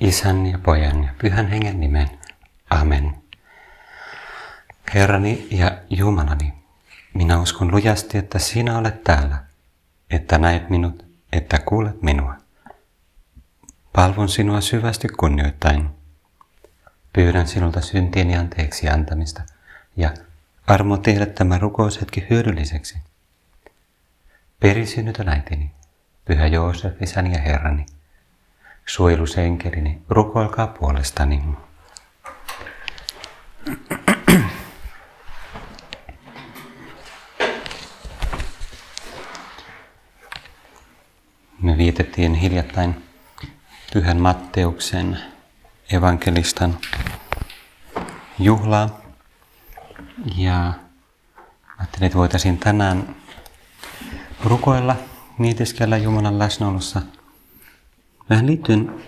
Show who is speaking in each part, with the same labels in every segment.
Speaker 1: Isän ja Pojan ja Pyhän Hengen nimen. Amen. Herrani ja Jumalani, minä uskon lujasti, että sinä olet täällä, että näet minut, että kuulet minua. Palvon sinua syvästi kunnioittain. Pyydän sinulta syntieni anteeksi antamista ja armo tehdä tämä rukoushetki hyödylliseksi. Perisynnytön äitini, Pyhä Joosef, isäni ja Herrani, suojelusenkelini, rukoilkaa puolestani. Me vietettiin hiljattain Pyhän Matteuksen evankelistan juhlaa. Ja ajattelin, että voitaisiin tänään rukoilla, mietiskellä Jumalan läsnäolossa. Vähän liittyen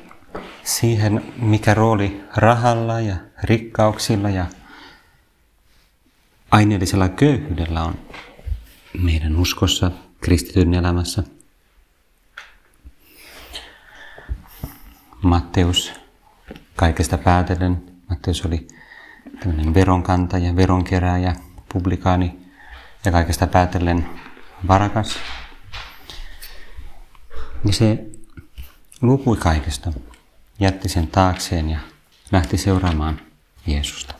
Speaker 1: siihen, mikä rooli rahalla ja rikkauksilla ja aineellisella köyhyydellä on meidän uskossa, kristityn elämässä. Matteus kaikesta päätellen, Matteus oli tämmöinen veronkantaja, veronkerääjä, publikaani ja kaikesta päätellen varakas. Niin se luopui kaikesta, jätti sen taakseen ja lähti seuraamaan Jeesusta.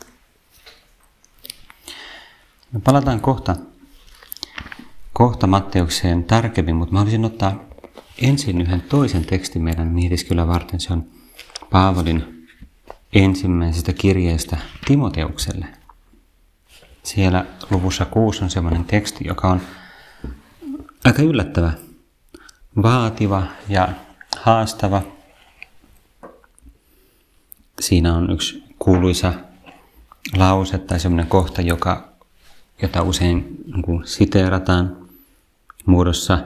Speaker 1: Me palataan kohta, kohta Matteukseen tarkemmin, mutta mä haluaisin ottaa ensin yhden toisen tekstin meidän mietiskylä varten. Se on Paavalin ensimmäisestä kirjeestä Timoteukselle. Siellä luvussa 6 on sellainen teksti, joka on aika yllättävä, vaativa ja haastava. Siinä on yksi kuuluisa lause tai semmoinen kohta, joka, jota usein niin siteerataan muodossa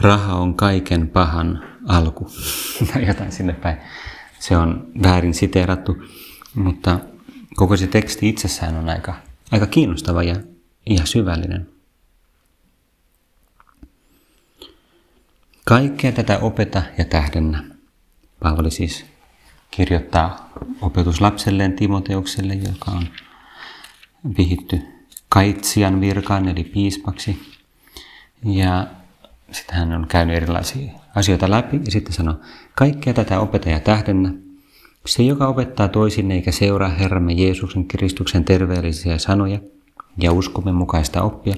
Speaker 1: raha on kaiken pahan alku tai jotain sinne päin. Se on väärin siteerattu, mutta koko se teksti itsessään on aika, aika kiinnostava ja, ja syvällinen. Kaikkea tätä opeta ja tähdennä. Paavali siis kirjoittaa opetuslapselleen Timoteukselle, joka on vihitty kaitsian virkaan eli piispaksi. Ja sitten hän on käynyt erilaisia asioita läpi ja sitten sanoo, kaikkea tätä opeta ja tähdennä. Se, joka opettaa toisinne eikä seuraa Herramme Jeesuksen Kristuksen terveellisiä sanoja ja uskomme mukaista oppia,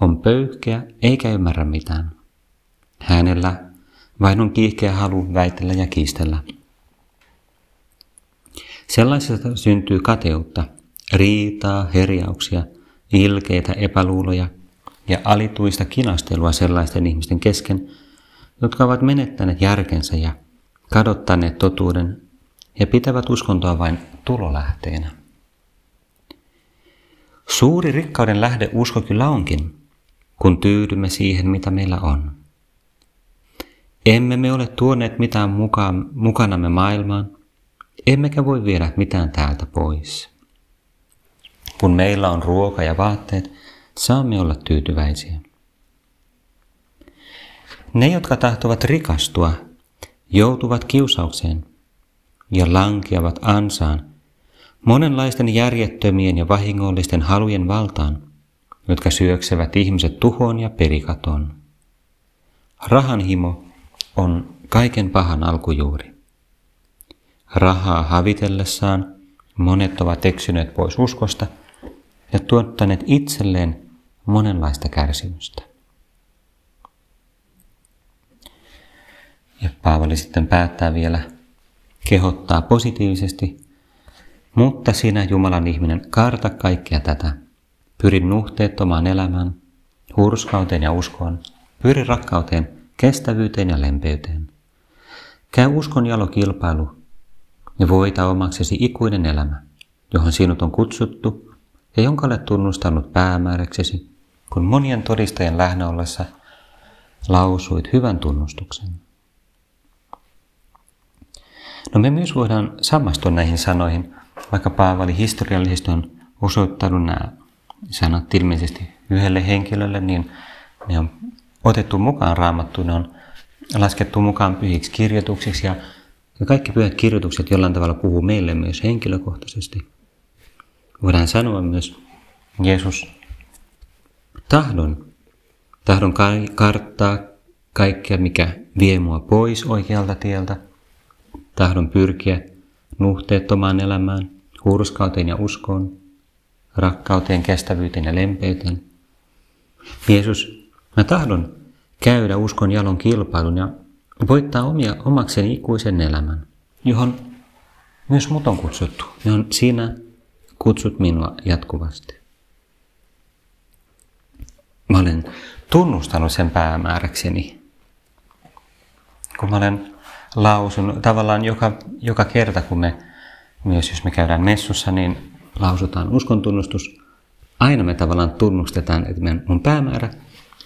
Speaker 1: on pöyhkeä eikä ymmärrä mitään. Hänellä vain on kiihkeä halu väitellä ja kiistellä. Sellaisesta syntyy kateutta, riitaa, herjauksia, ilkeitä epäluuloja ja alituista kinastelua sellaisten ihmisten kesken, jotka ovat menettäneet järkensä ja kadottaneet totuuden ja pitävät uskontoa vain tulolähteenä. Suuri rikkauden lähde usko kyllä onkin, kun tyydymme siihen, mitä meillä on. Emme me ole tuoneet mitään mukaan, mukanamme maailmaan, emmekä voi viedä mitään täältä pois. Kun meillä on ruoka ja vaatteet, saamme olla tyytyväisiä. Ne, jotka tahtovat rikastua, joutuvat kiusaukseen ja lankeavat ansaan monenlaisten järjettömien ja vahingollisten halujen valtaan, jotka syöksevät ihmiset tuhoon ja perikatoon. Rahanhimo on kaiken pahan alkujuuri. Rahaa havitellessaan monet ovat eksyneet pois uskosta ja tuottaneet itselleen monenlaista kärsimystä. Ja Paavali sitten päättää vielä kehottaa positiivisesti, mutta sinä Jumalan ihminen karta kaikkea tätä. Pyri nuhteettomaan elämään, hurskauteen ja uskoon, pyri rakkauteen, kestävyyteen ja lempeyteen. Käy uskon jalokilpailu ja voita omaksesi ikuinen elämä, johon sinut on kutsuttu ja jonka olet tunnustanut päämääräksesi, kun monien todistajien lähnä ollessa lausuit hyvän tunnustuksen. No me myös voidaan samastua näihin sanoihin, vaikka Paavali historiallisesti on osoittanut nämä sanat ilmeisesti yhdelle henkilölle, niin ne on otettu mukaan raamattu, ne on laskettu mukaan pyhiksi kirjoituksiksi ja Ja kaikki pyhät kirjoitukset jollain tavalla puhuu meille myös henkilökohtaisesti. Voidaan sanoa myös Jeesus tahdon, tahdon karttaa kaikkea, mikä vie mua pois oikealta tieltä. Tahdon pyrkiä nuhteettomaan elämään, hurskauteen ja uskoon, rakkauteen, kestävyyteen ja lempeyteen. Jeesus, mä tahdon käydä uskon jalon kilpailun ja voittaa omia, omakseni ikuisen elämän, johon myös mut on kutsuttu, johon sinä kutsut minua jatkuvasti. Mä olen tunnustanut sen päämääräkseni. Kun mä olen lausunut, tavallaan joka, joka kerta, kun me, myös jos me käydään messussa, niin lausutaan uskon tunnustus. Aina me tavallaan tunnustetaan, että mun päämäärä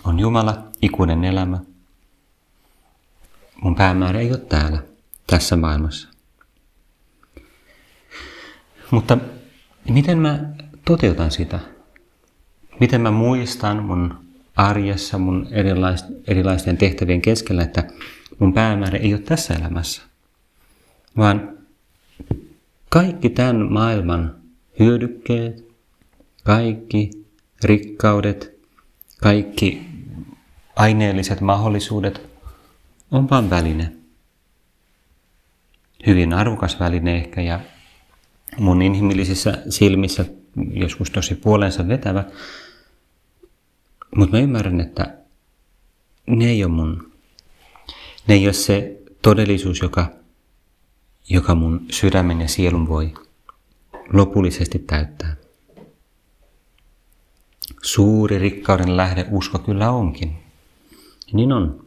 Speaker 1: on Jumala, ikuinen elämä. Mun päämäärä ei ole täällä, tässä maailmassa. Mutta miten mä toteutan sitä? Miten mä muistan mun arjessa, mun erilaisten tehtävien keskellä, että mun päämäärä ei ole tässä elämässä, vaan kaikki tämän maailman hyödykkeet, kaikki rikkaudet, kaikki aineelliset mahdollisuudet on vain väline. Hyvin arvokas väline ehkä ja mun inhimillisissä silmissä joskus tosi puolensa vetävä. Mutta mä ymmärrän, että ne ei ole mun, ne ei ole se todellisuus, joka, joka mun sydämen ja sielun voi lopullisesti täyttää. Suuri rikkauden lähde usko kyllä onkin. Niin on.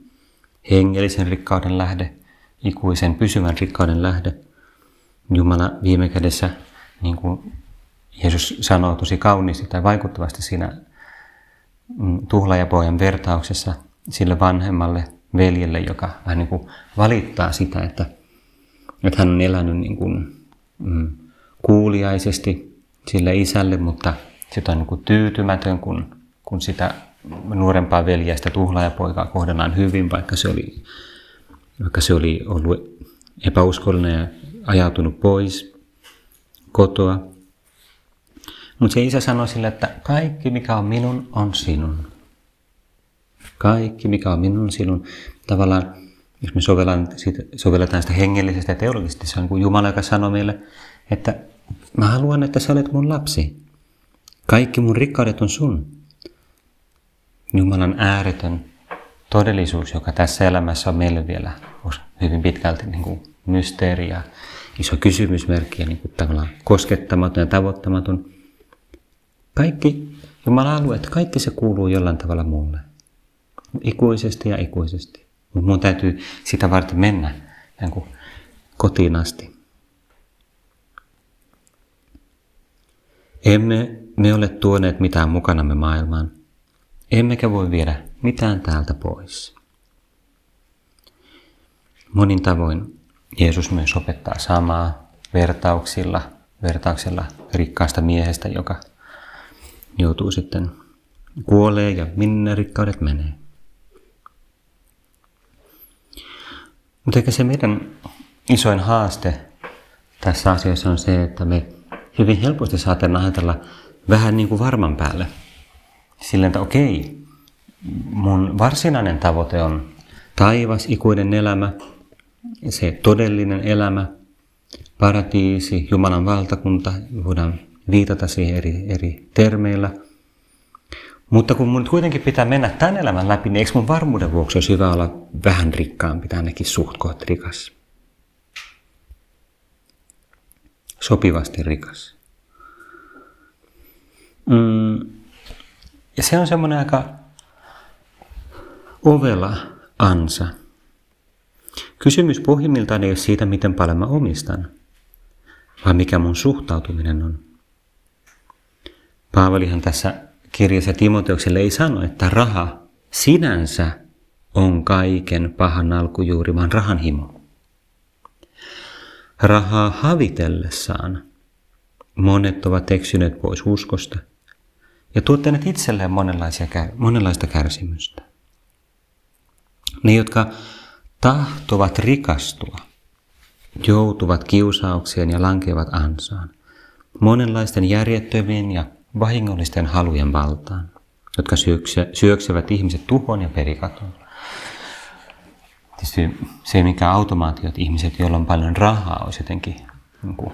Speaker 1: Hengellisen rikkauden lähde, ikuisen pysyvän rikkauden lähde. Jumala viime kädessä, niin kuin Jeesus sanoo tosi kauniisti tai vaikuttavasti siinä mm, tuhlajapojan vertauksessa sille vanhemmalle veljelle, joka vähän niin kuin valittaa sitä, että, että hän on elänyt niin kuin, mm, kuuliaisesti sille isälle, mutta sitä on niin kuin tyytymätön, kun, kun sitä nuorempaa veljestä tuhlaajapoikaa kohdellaan hyvin, vaikka se oli, vaikka se oli ollut epäuskollinen ja ajautunut pois kotoa. Mutta se isä sanoi sille, että kaikki mikä on minun on sinun. Kaikki mikä on minun on sinun. Tavallaan, jos me sovelletaan, sovelletaan sitä hengellisestä ja teologisesti, se on kuin Jumala, joka sanoo meille, että mä haluan, että sä olet mun lapsi. Kaikki mun rikkaudet on sun. Jumalan ääretön todellisuus, joka tässä elämässä on meille vielä hyvin pitkälti niin kuin mysteeri ja iso kysymysmerkki ja niin kuin tavallaan koskettamaton ja tavoittamaton. Kaikki Jumalan alueet, kaikki se kuuluu jollain tavalla mulle. Ikuisesti ja ikuisesti. Mutta mun täytyy sitä varten mennä niin kuin kotiin asti. Emme me ole tuoneet mitään mukanamme maailmaan, emmekä voi viedä mitään täältä pois. Monin tavoin Jeesus myös opettaa samaa vertauksilla, vertauksella rikkaasta miehestä, joka joutuu sitten kuolee ja minne rikkaudet menee. Mutta ehkä se meidän isoin haaste tässä asiassa on se, että me hyvin helposti saatetaan ajatella vähän niin kuin varman päälle. Silleen, että okei, mun varsinainen tavoite on taivas, ikuinen elämä, se todellinen elämä, paratiisi, Jumalan valtakunta, voidaan viitata siihen eri, eri termeillä. Mutta kun mun kuitenkin pitää mennä tämän elämän läpi, niin eikö mun varmuuden vuoksi olisi hyvä olla vähän rikkaampi tai ainakin suht rikas? Sopivasti rikas. Mm, ja se on semmoinen aika ovela ansa. Kysymys pohjimmiltaan ei ole siitä, miten paljon mä omistan, vaan mikä mun suhtautuminen on. Paavalihan tässä kirjassa Timoteukselle ei sano, että raha sinänsä on kaiken pahan alkujuuri, vaan rahan himo. Rahaa havitellessaan monet ovat eksyneet pois uskosta ja tuottaneet itselleen monenlaisia, monenlaista kärsimystä. Ne, jotka tahtovat rikastua, joutuvat kiusaukseen ja lankevat ansaan, monenlaisten järjettömien ja vahingollisten halujen valtaan, jotka syöksevät ihmiset tuhoon ja perikatoon. Tietysti se, mikä automaatiot ihmiset, joilla on paljon rahaa, olisi jotenkin niin kuin,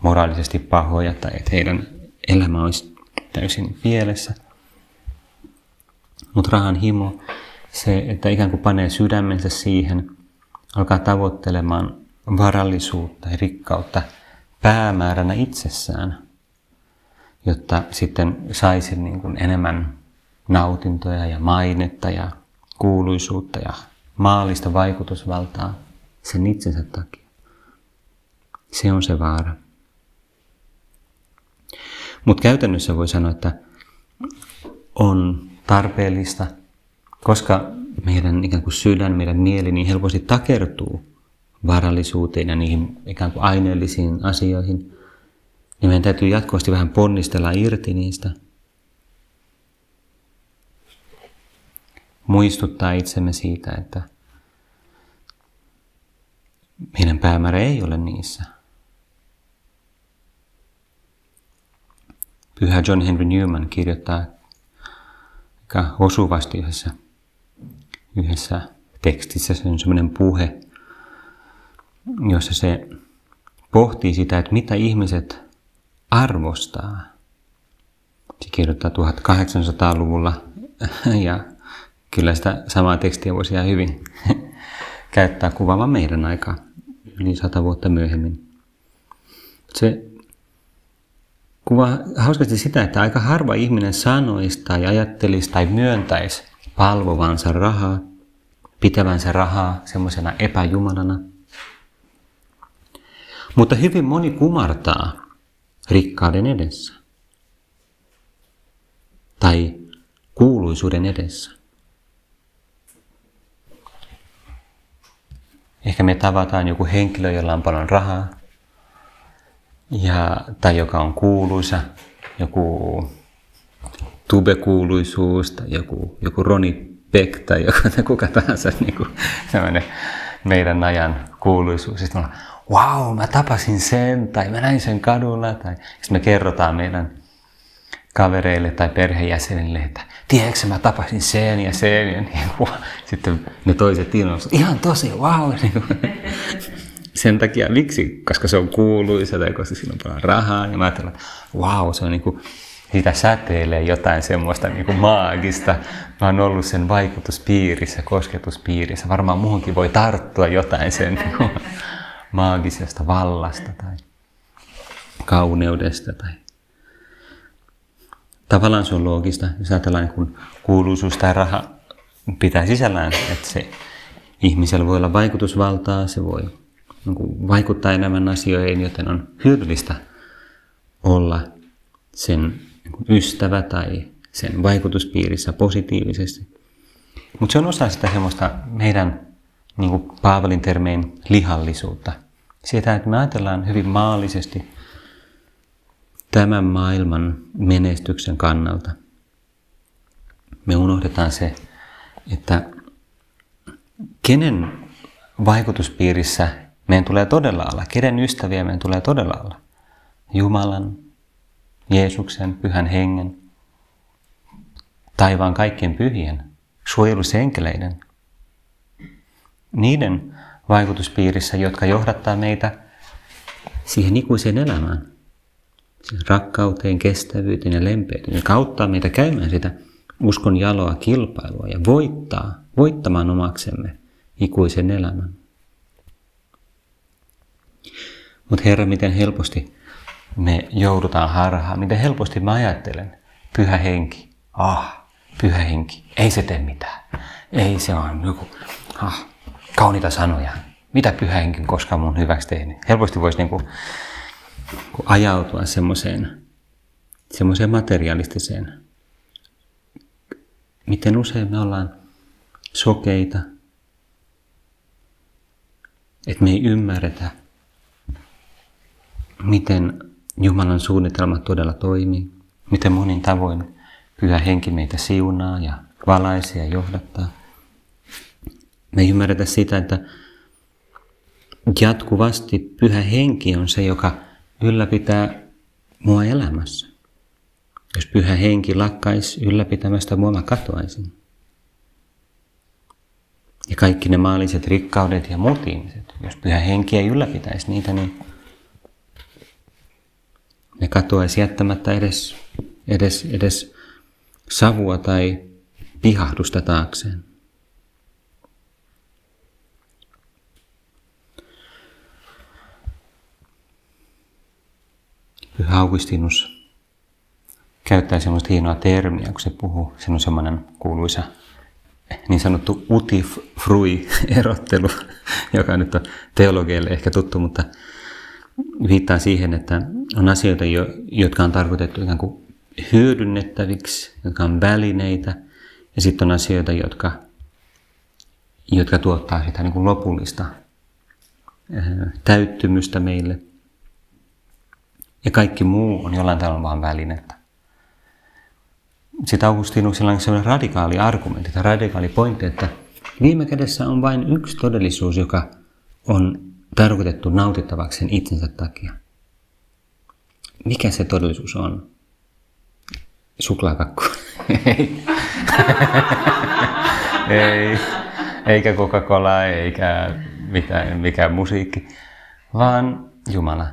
Speaker 1: moraalisesti pahoja tai että heidän elämä olisi täysin pielessä. Mutta rahan himo, se, että ikään kuin panee sydämensä siihen, alkaa tavoittelemaan varallisuutta ja rikkautta päämääränä itsessään, jotta sitten saisi niin kuin enemmän nautintoja ja mainetta ja kuuluisuutta ja maallista vaikutusvaltaa sen itsensä takia. Se on se vaara. Mutta käytännössä voi sanoa, että on tarpeellista, koska meidän ikään kuin sydän, meidän mieli niin helposti takertuu varallisuuteen ja niihin ikään kuin aineellisiin asioihin, niin meidän täytyy jatkuvasti vähän ponnistella irti niistä. Muistuttaa itsemme siitä, että meidän päämäärä ei ole niissä. Pyhä John Henry Newman kirjoittaa aika osuvasti yhdessä, yhdessä tekstissä, se on semmoinen puhe, jossa se pohtii sitä, että mitä ihmiset arvostaa. Se kirjoittaa 1800-luvulla ja kyllä sitä samaa tekstiä voisi ihan hyvin käyttää kuvaamaan meidän aikaa yli sata vuotta myöhemmin. Se kuvaa hauskasti sitä, että aika harva ihminen sanoisi tai ajattelisi tai myöntäisi palvovansa rahaa, pitävänsä rahaa semmoisena epäjumalana. Mutta hyvin moni kumartaa rikkauden edessä tai kuuluisuuden edessä. Ehkä me tavataan joku henkilö, jolla on paljon rahaa, ja, tai joka on kuuluisa, joku tubekuuluisuus tai joku, joku Roni Beck tai joku, kuka tahansa niin kuin, meidän ajan kuuluisuus. Sitten me wow, mä tapasin sen tai mä näin sen kadulla. Tai sitten me kerrotaan meidän kavereille tai perheenjäsenille, että tiedätkö mä tapasin sen ja sen. Ja niin, wow. Sitten ne toiset innostuvat, ihan tosi, wow. Niin kuin, sen takia, miksi? Koska se on kuuluisa tai koska siinä on paljon rahaa. Ja mä ajattelen, että wow, se on niin kuin, siitä säteilee jotain semmoista niin kuin maagista. Mä oon ollut sen vaikutuspiirissä, kosketuspiirissä. Varmaan muuhunkin voi tarttua jotain sen niin kuin, maagisesta vallasta tai kauneudesta. Tai... Tavallaan se on loogista, jos ajatellaan niin kuuluisuus tai raha pitää sisällään, että se ihmisellä voi olla vaikutusvaltaa, se voi niin vaikuttaa enemmän asioihin, joten on hyödyllistä olla sen ystävä tai sen vaikutuspiirissä positiivisesti. Mutta se on osa sitä semmoista meidän, niin kuin Paavalin termein, lihallisuutta. Siitä, että me ajatellaan hyvin maallisesti tämän maailman menestyksen kannalta. Me unohdetaan se, että kenen vaikutuspiirissä meidän tulee todella olla, kenen ystäviä meidän tulee todella olla. Jumalan, Jeesuksen, Pyhän Hengen, taivaan kaikkien pyhien, suojelusenkeleiden. Niiden vaikutuspiirissä, jotka johdattaa meitä siihen ikuiseen elämään, siihen rakkauteen, kestävyyteen ja lempeyteen, joka auttaa meitä käymään sitä uskon jaloa kilpailua ja voittaa, voittamaan omaksemme ikuisen elämän. Mutta Herra, miten helposti me joudutaan harhaan, miten helposti mä ajattelen, pyhä henki, ah, pyhä henki, ei se tee mitään. Ei se on joku, ah, kauniita sanoja. Mitä pyhä henki on koskaan mun hyväksi tehnyt? Helposti voisi niinku, ajautua semmoiseen, semmoiseen materialistiseen. Miten usein me ollaan sokeita, että me ei ymmärretä, miten Jumalan suunnitelma todella toimii, miten monin tavoin Pyhä Henki meitä siunaa ja valaisee ja johdattaa. Me ei ymmärretä sitä, että jatkuvasti pyhä henki on se, joka ylläpitää mua elämässä. Jos pyhä henki lakkaisi ylläpitämästä mua, mä katoaisin. Ja kaikki ne maalliset rikkaudet ja muut ihmiset, jos pyhä henki ei ylläpitäisi niitä, niin ne katoaisi jättämättä edes, edes, edes savua tai pihahdusta taakseen. Pyhä Augustinus käyttää semmoista hienoa termiä, kun se puhuu. Se on semmoinen kuuluisa niin sanottu uti frui erottelu, joka nyt on teologeille ehkä tuttu, mutta viittaa siihen, että on asioita, jotka on tarkoitettu ikään kuin hyödynnettäviksi, jotka on välineitä, ja sitten on asioita, jotka, jotka tuottaa sitä niin kuin lopullista eh, täyttymystä meille. Ja kaikki muu on jollain tavalla vain välinettä. Sitten Augustinuksella on sellainen radikaali argumentti tai radikaali pointti, että viime kädessä on vain yksi todellisuus, joka on tarkoitettu nautittavaksi sen itsensä takia. Mikä se todellisuus on? Suklaakakku. Ei. Ei. Eikä Coca-Cola, eikä mitään, mikään musiikki, vaan Jumala.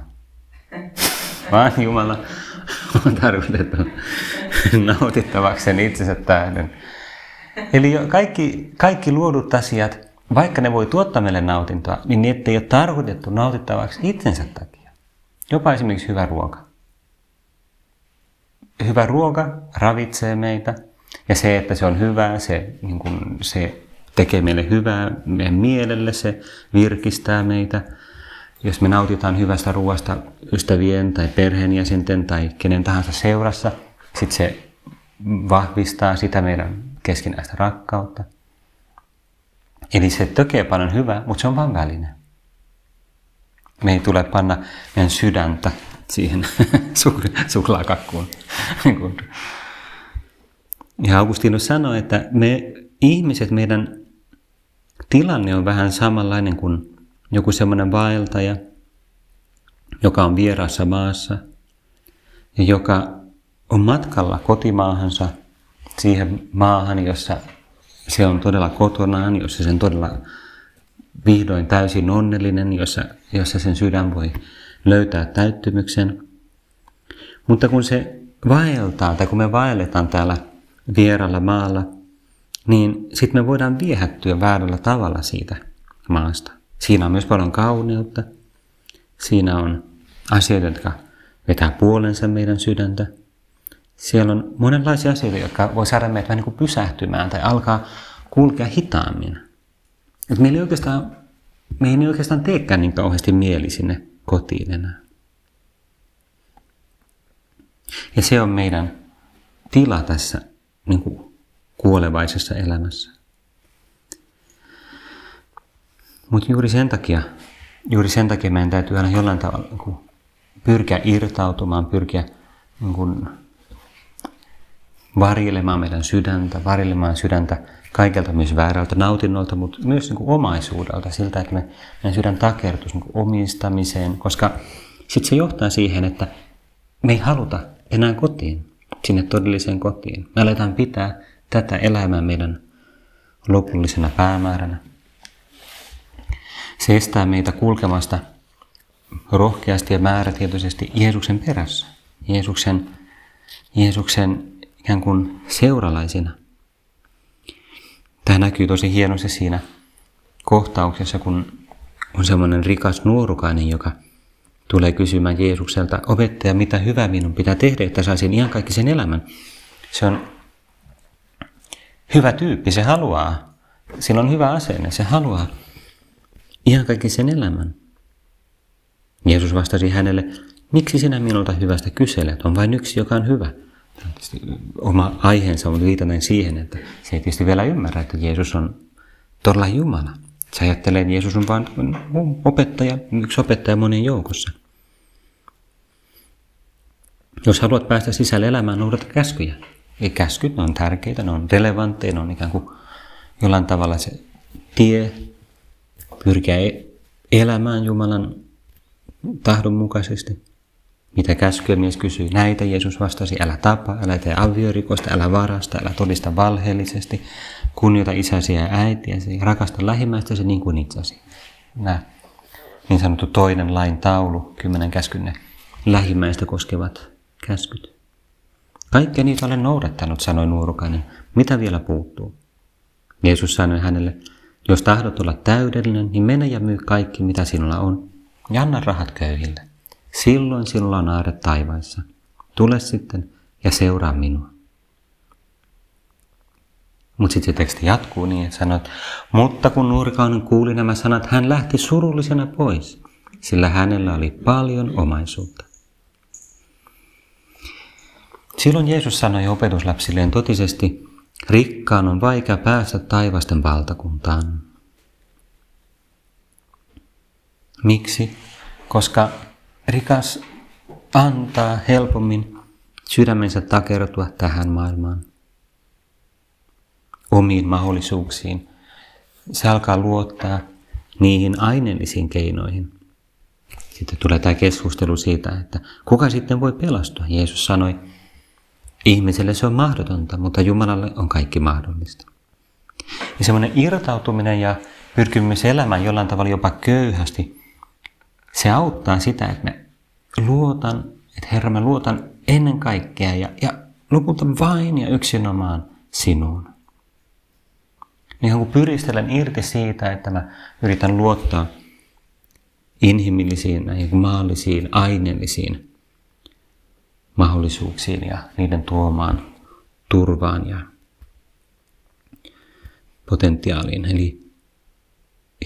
Speaker 1: Vaan Jumala on tarkoitettu nautittavaksi sen itsensä tähden. Eli kaikki, kaikki luodut asiat, vaikka ne voi tuottaa meille nautintoa, niin ne ei ole tarkoitettu nautittavaksi itsensä takia. Jopa esimerkiksi hyvä ruoka. Hyvä ruoka ravitsee meitä, ja se, että se on hyvää, se, niin kuin, se tekee meille hyvää meidän mielelle, se virkistää meitä. Jos me nautitaan hyvästä ruoasta ystävien tai perheenjäsenten tai kenen tahansa seurassa, sitten se vahvistaa sitä meidän keskinäistä rakkautta. Eli se tekee paljon hyvää, mutta se on vain väline. Me ei tule panna meidän sydäntä siihen suklaakakkuun. Ja Augustinus sanoi, että me ihmiset, meidän tilanne on vähän samanlainen kuin joku semmoinen vaeltaja, joka on vieraassa maassa ja joka on matkalla kotimaahansa siihen maahan, jossa se on todella kotonaan, jossa sen todella vihdoin täysin onnellinen, jossa, jossa sen sydän voi löytää täyttymyksen. Mutta kun se vaeltaa, tai kun me vaelletaan täällä vieralla maalla, niin sitten me voidaan viehättyä väärällä tavalla siitä maasta. Siinä on myös paljon kauneutta. Siinä on asioita, jotka vetää puolensa meidän sydäntä. Siellä on monenlaisia asioita, jotka voi saada meitä vähän niin kuin pysähtymään tai alkaa kulkea hitaammin. Et meillä ei oikeastaan, me ei oikeastaan teekään niin kauheasti mieli sinne kotiin enää. Ja se on meidän tila tässä niin kuin kuolevaisessa elämässä. Mutta juuri sen takia, juuri sen takia meidän täytyy aina jollain tavalla niin kuin pyrkiä irtautumaan, pyrkiä niin kuin varjelemaan meidän sydäntä, varjelemaan sydäntä kaikelta myös väärältä nautinnolta, mutta myös niin kuin omaisuudelta, siltä, että me, meidän sydän takertuisi niin omistamiseen, koska sitten se johtaa siihen, että me ei haluta enää kotiin, sinne todelliseen kotiin. Me aletaan pitää tätä elämää meidän lopullisena päämääränä. Se estää meitä kulkemasta rohkeasti ja määrätietoisesti Jeesuksen perässä. Jeesuksen, Jeesuksen ikään kuin seuralaisina. Tämä näkyy tosi hienosti siinä kohtauksessa, kun on semmoinen rikas nuorukainen, joka tulee kysymään Jeesukselta, opettaja, mitä hyvää minun pitää tehdä, että saisin ihan kaikki sen elämän. Se on hyvä tyyppi, se haluaa, sillä on hyvä asenne, se haluaa ihan kaikki sen elämän. Jeesus vastasi hänelle, miksi sinä minulta hyvästä kyselet, on vain yksi, joka on hyvä. Oma aiheensa on viitaten siihen, että se ei tietysti vielä ymmärrä, että Jeesus on todella Jumala. Se ajattelee, että Jeesus on vain opettaja, yksi opettaja monen joukossa. Jos haluat päästä sisälle elämään, noudata käskyjä. Ei käskyt, ne on tärkeitä, ne on relevantteja, ne on ikään kuin jollain tavalla se tie pyrkiä e- elämään Jumalan tahdon mukaisesti. Mitä käskyä mies kysyi? Näitä Jeesus vastasi, älä tapa, älä tee aviorikosta, älä varasta, älä todista valheellisesti, kunnioita isäsi ja äitiäsi, rakasta lähimmäistäsi niin kuin itsesi. Nämä niin sanottu toinen lain taulu, kymmenen käskynne, lähimmäistä koskevat käskyt. Kaikkea niitä olen noudattanut, sanoi nuorukainen. Mitä vielä puuttuu? Jeesus sanoi hänelle, jos tahdot olla täydellinen, niin mene ja myy kaikki, mitä sinulla on, ja anna rahat köyhille. Silloin sinulla on aare taivaissa. Tule sitten ja seuraa minua. Mutta sitten se teksti jatkuu niin, että sanot, mutta kun nuorikainen kuuli nämä sanat, hän lähti surullisena pois, sillä hänellä oli paljon omaisuutta. Silloin Jeesus sanoi opetuslapsilleen totisesti, rikkaan on vaikea päästä taivasten valtakuntaan. Miksi? Koska rikas antaa helpommin sydämensä takertua tähän maailmaan, omiin mahdollisuuksiin. Se alkaa luottaa niihin aineellisiin keinoihin. Sitten tulee tämä keskustelu siitä, että kuka sitten voi pelastua. Jeesus sanoi, ihmiselle se on mahdotonta, mutta Jumalalle on kaikki mahdollista. Ja semmoinen irtautuminen ja pyrkimys elämään jollain tavalla jopa köyhästi se auttaa sitä, että me luotan, että Herra, mä luotan ennen kaikkea ja, ja lopulta vain ja yksinomaan sinuun. Niin kun pyristelen irti siitä, että mä yritän luottaa inhimillisiin, näihin maallisiin, aineellisiin mahdollisuuksiin ja niiden tuomaan turvaan ja potentiaaliin. Eli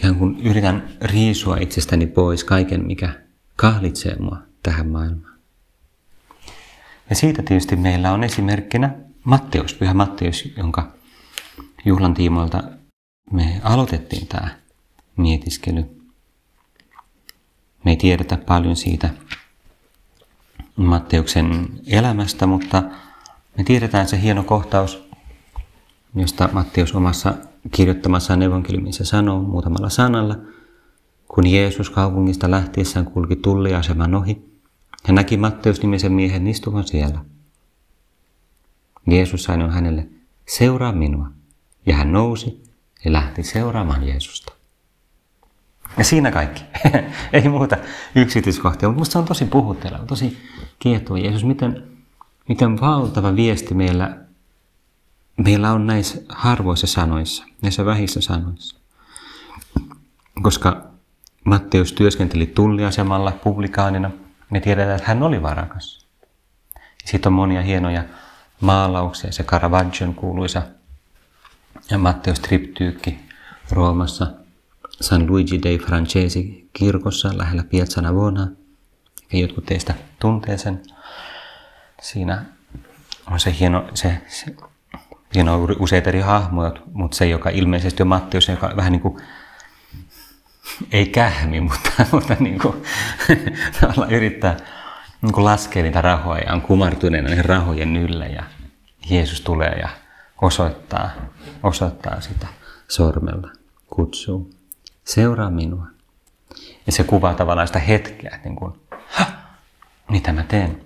Speaker 1: ihan kun yritän riisua itsestäni pois kaiken, mikä kahlitsee mua tähän maailmaan. Ja siitä tietysti meillä on esimerkkinä Matteus, pyhä Matteus, jonka juhlan tiimoilta me aloitettiin tämä mietiskely. Me ei tiedetä paljon siitä Matteuksen elämästä, mutta me tiedetään se hieno kohtaus, josta Matteus omassa kirjoittamassaan evankeliumissa sanoo muutamalla sanalla, kun Jeesus kaupungista lähtiessään kulki tulliaseman ohi, hän näki Matteus-nimisen miehen istuvan siellä. Jeesus sanoi hänelle, seuraa minua. Ja hän nousi ja lähti seuraamaan Jeesusta. Ja siinä kaikki. Ei muuta yksityiskohtia, mutta minusta on tosi puhutteleva, tosi kiehtova Jeesus. Miten, miten valtava viesti meillä meillä on näissä harvoissa sanoissa, näissä vähissä sanoissa. Koska Matteus työskenteli tulliasemalla publikaanina, me tiedetään, että hän oli varakas. Sitten on monia hienoja maalauksia, se Caravaggion kuuluisa ja Matteus Triptyykki Roomassa San Luigi dei Francesi kirkossa lähellä Piazza Navona. Ja jotkut teistä tuntee sen. Siinä on se hieno, se, se Siinä on useita eri hahmoja, mutta se, joka ilmeisesti on Matteus, joka vähän niin kuin, ei kähmi, mutta, mutta niin kuin, yrittää niin kuin laskea niitä rahoja ja on kumartuneena niiden rahojen ylle ja Jeesus tulee ja osoittaa, osoittaa sitä sormella, kutsuu, seuraa minua. Ja se kuvaa tavallaan sitä hetkeä, niin kuin, mitä mä teen.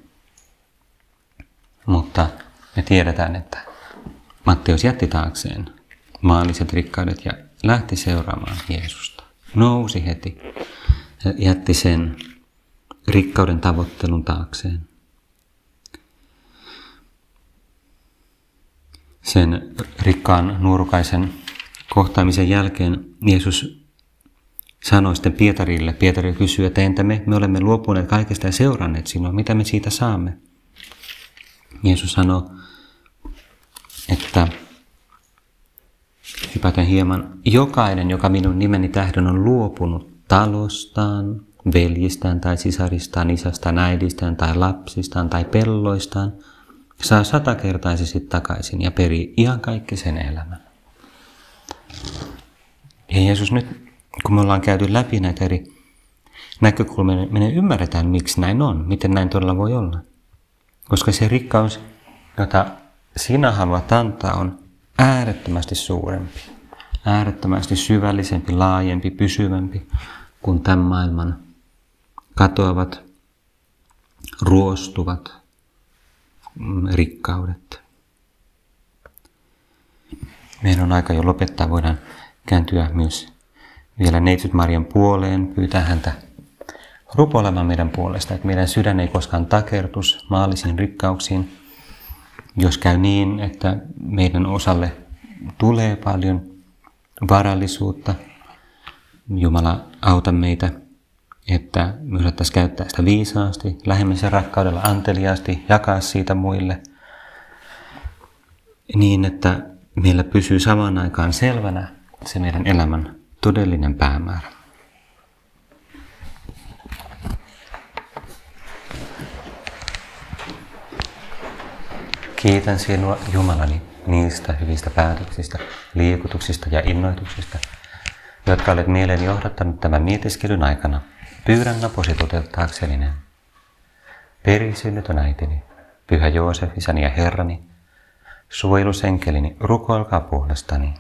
Speaker 1: Mutta me tiedetään, että Matteus jätti taakseen maalliset rikkaudet ja lähti seuraamaan Jeesusta. Nousi heti ja jätti sen rikkauden tavoittelun taakseen. Sen rikkaan nuorukaisen kohtaamisen jälkeen Jeesus sanoi sitten Pietarille, Pietari kysyi, että entä me, me olemme luopuneet kaikesta ja seuranneet sinua, mitä me siitä saamme? Jeesus sanoi, että hypätän hieman, jokainen, joka minun nimeni tähden on luopunut talostaan, veljistään tai sisaristaan, isästään, äidistään tai lapsistaan tai pelloistaan, saa satakertaisesti takaisin ja perii ihan kaikki sen elämän. Ja Jeesus nyt, kun me ollaan käyty läpi näitä eri näkökulmia, niin me ymmärretään, miksi näin on, miten näin todella voi olla. Koska se rikkaus, jota sinä haluat antaa, on äärettömästi suurempi, äärettömästi syvällisempi, laajempi, pysyvämpi kun tämän maailman katoavat, ruostuvat mm, rikkaudet. Meidän on aika jo lopettaa. Voidaan kääntyä myös vielä neitsyt Marian puoleen, pyytää häntä rukoilemaan meidän puolesta, että meidän sydän ei koskaan takertus maallisiin rikkauksiin. Jos käy niin, että meidän osalle tulee paljon varallisuutta, Jumala auta meitä, että me osattaisiin käyttää sitä viisaasti, lähemmisen rakkaudella anteliaasti, jakaa siitä muille, niin että meillä pysyy samaan aikaan selvänä se meidän elämän todellinen päämäärä. Kiitän sinua Jumalani niistä hyvistä päätöksistä, liikutuksista ja innoituksista, jotka olet mieleeni johdattanut tämän mietiskelyn aikana. Pyydän naposi toteuttaakseni ne. Perisynnytön äitini, Pyhä Joosef, isäni ja Herrani, suojelusenkelini, rukoilkaa puolestani.